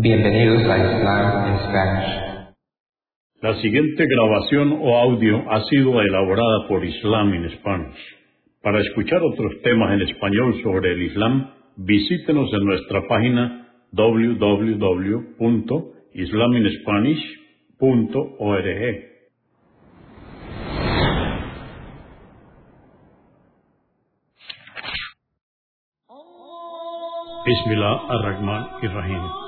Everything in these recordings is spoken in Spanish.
Bienvenidos a Islam en Spanish. La siguiente grabación o audio ha sido elaborada por Islam in Spanish. Para escuchar otros temas en español sobre el Islam, visítenos en nuestra página www.islaminspanish.org. Bismillah ar-Rahman rahim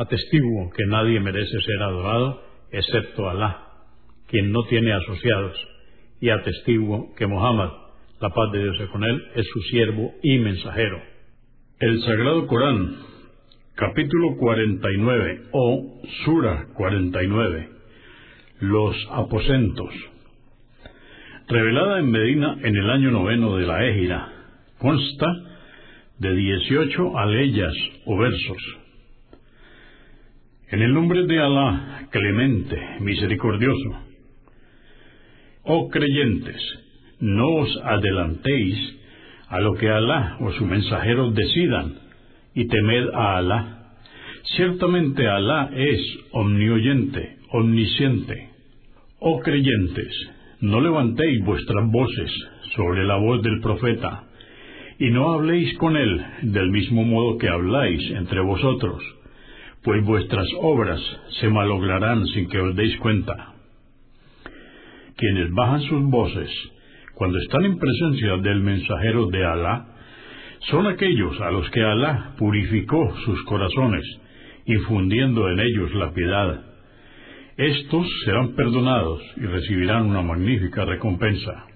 Atestiguo que nadie merece ser adorado excepto Alá, quien no tiene asociados, y atestiguo que Muhammad, la paz de Dios con él, es su siervo y mensajero. El Sagrado Corán, capítulo 49 o Sura 49, los aposentos, revelada en Medina en el año noveno de la Égira, consta de 18 aleyas o versos en el nombre de Alá, clemente, misericordioso. Oh creyentes, no os adelantéis a lo que Alá o su mensajero decidan, y temed a Alá. Ciertamente Alá es omnioyente, omnisciente. Oh creyentes, no levantéis vuestras voces sobre la voz del profeta, y no habléis con él del mismo modo que habláis entre vosotros pues vuestras obras se malograrán sin que os deis cuenta. Quienes bajan sus voces cuando están en presencia del mensajero de Alá, son aquellos a los que Alá purificó sus corazones, infundiendo en ellos la piedad. Estos serán perdonados y recibirán una magnífica recompensa.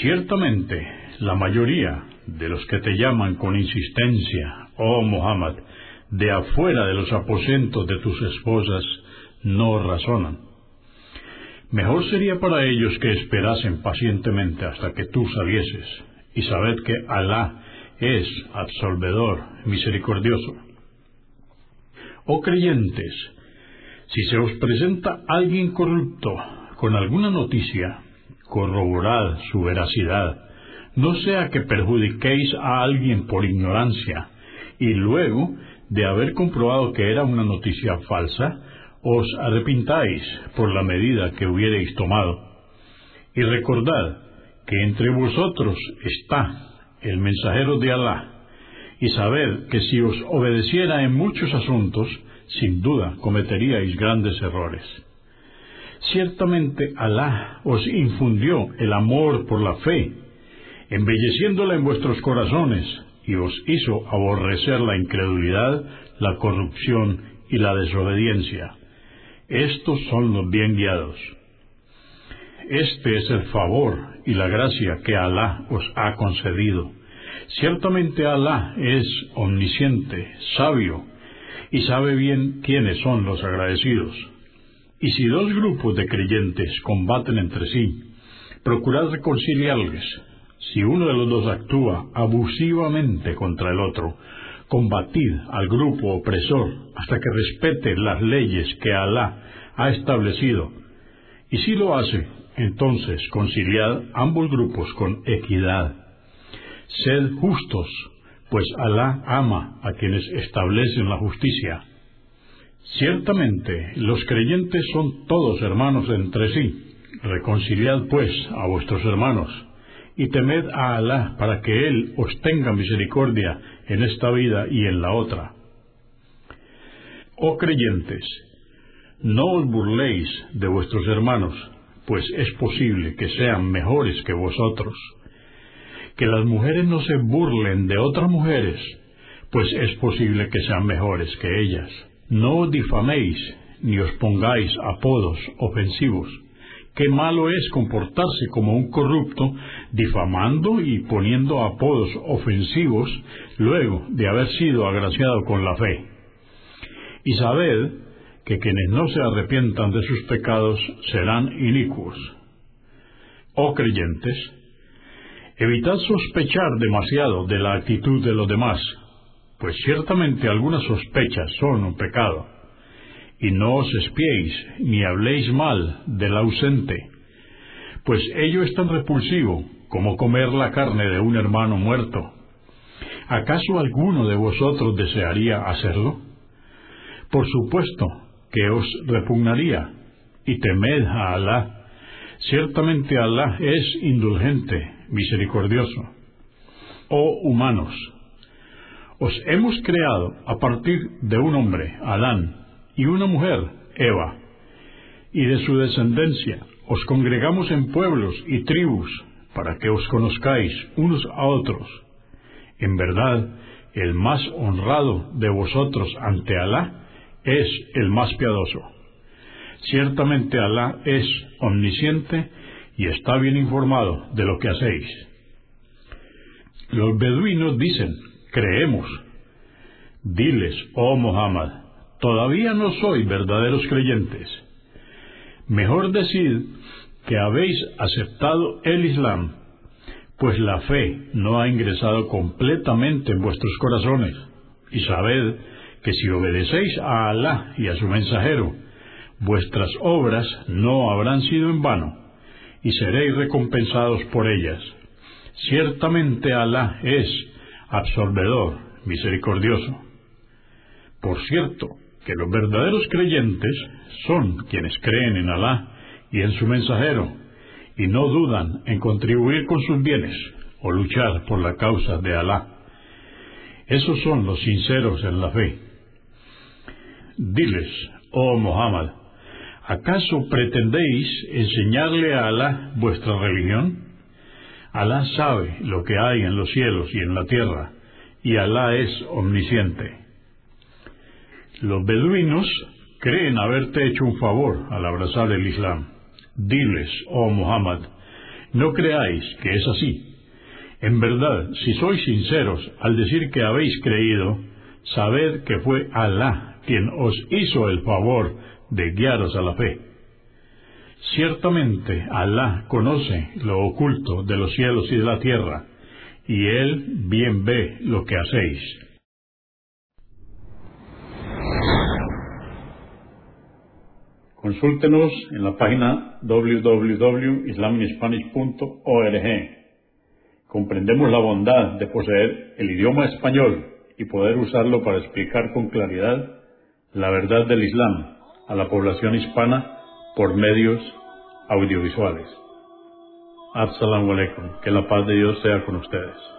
Ciertamente, la mayoría de los que te llaman con insistencia, oh Muhammad, de afuera de los aposentos de tus esposas no razonan. Mejor sería para ellos que esperasen pacientemente hasta que tú salieses, y sabed que Alá es absolvedor, misericordioso. Oh creyentes, si se os presenta alguien corrupto con alguna noticia, corroborad su veracidad, no sea que perjudiquéis a alguien por ignorancia, y luego de haber comprobado que era una noticia falsa, os arrepintáis por la medida que hubierais tomado. Y recordad que entre vosotros está el mensajero de Alá, y sabed que si os obedeciera en muchos asuntos, sin duda cometeríais grandes errores. Ciertamente Alá os infundió el amor por la fe, embelleciéndola en vuestros corazones, y os hizo aborrecer la incredulidad, la corrupción y la desobediencia. Estos son los bien guiados. Este es el favor y la gracia que Alá os ha concedido. Ciertamente Alá es omnisciente, sabio, y sabe bien quiénes son los agradecidos. Y si dos grupos de creyentes combaten entre sí, procurad reconciliarles si uno de los dos actúa abusivamente contra el otro, combatid al grupo opresor hasta que respete las leyes que Alá ha establecido. Y si lo hace, entonces conciliad ambos grupos con equidad. Sed justos, pues Alá ama a quienes establecen la justicia. Ciertamente los creyentes son todos hermanos entre sí. Reconciliad pues a vuestros hermanos y temed a Alá para que Él os tenga misericordia en esta vida y en la otra. Oh creyentes, no os burléis de vuestros hermanos, pues es posible que sean mejores que vosotros. Que las mujeres no se burlen de otras mujeres, pues es posible que sean mejores que ellas. No os difaméis, ni os pongáis apodos ofensivos Qué malo es comportarse como un corrupto, difamando y poniendo apodos ofensivos luego de haber sido agraciado con la fe. Y sabed que quienes no se arrepientan de sus pecados serán inicuos. Oh creyentes, evitad sospechar demasiado de la actitud de los demás, pues ciertamente algunas sospechas son un pecado. Y no os espiéis ni habléis mal del ausente, pues ello es tan repulsivo como comer la carne de un hermano muerto. ¿Acaso alguno de vosotros desearía hacerlo? Por supuesto que os repugnaría, y temed a Alá. Ciertamente Alá es indulgente, misericordioso. Oh humanos, os hemos creado a partir de un hombre, Adán, y una mujer, Eva, y de su descendencia os congregamos en pueblos y tribus para que os conozcáis unos a otros. En verdad, el más honrado de vosotros ante Alá es el más piadoso. Ciertamente Alá es omnisciente y está bien informado de lo que hacéis. Los beduinos dicen, creemos. Diles, oh Muhammad, todavía no soy verdaderos creyentes. Mejor decid que habéis aceptado el Islam, pues la fe no ha ingresado completamente en vuestros corazones, y sabed que si obedecéis a Alá y a su mensajero, vuestras obras no habrán sido en vano, y seréis recompensados por ellas. Ciertamente Alá es absorbedor, misericordioso. Por cierto, que los verdaderos creyentes son quienes creen en Alá y en su mensajero, y no dudan en contribuir con sus bienes o luchar por la causa de Alá. Esos son los sinceros en la fe. Diles, oh Muhammad, ¿acaso pretendéis enseñarle a Alá vuestra religión? Alá sabe lo que hay en los cielos y en la tierra, y Alá es omnisciente. Los beduinos creen haberte hecho un favor al abrazar el Islam. Diles, oh Muhammad, no creáis que es así. En verdad, si sois sinceros al decir que habéis creído, sabed que fue Alá quien os hizo el favor de guiaros a la fe. Ciertamente Alá conoce lo oculto de los cielos y de la tierra, y Él bien ve lo que hacéis. Consúltenos en la página www.islamispanish.org. Comprendemos la bondad de poseer el idioma español y poder usarlo para explicar con claridad la verdad del Islam a la población hispana por medios audiovisuales. Assalamu alaikum. Que la paz de Dios sea con ustedes.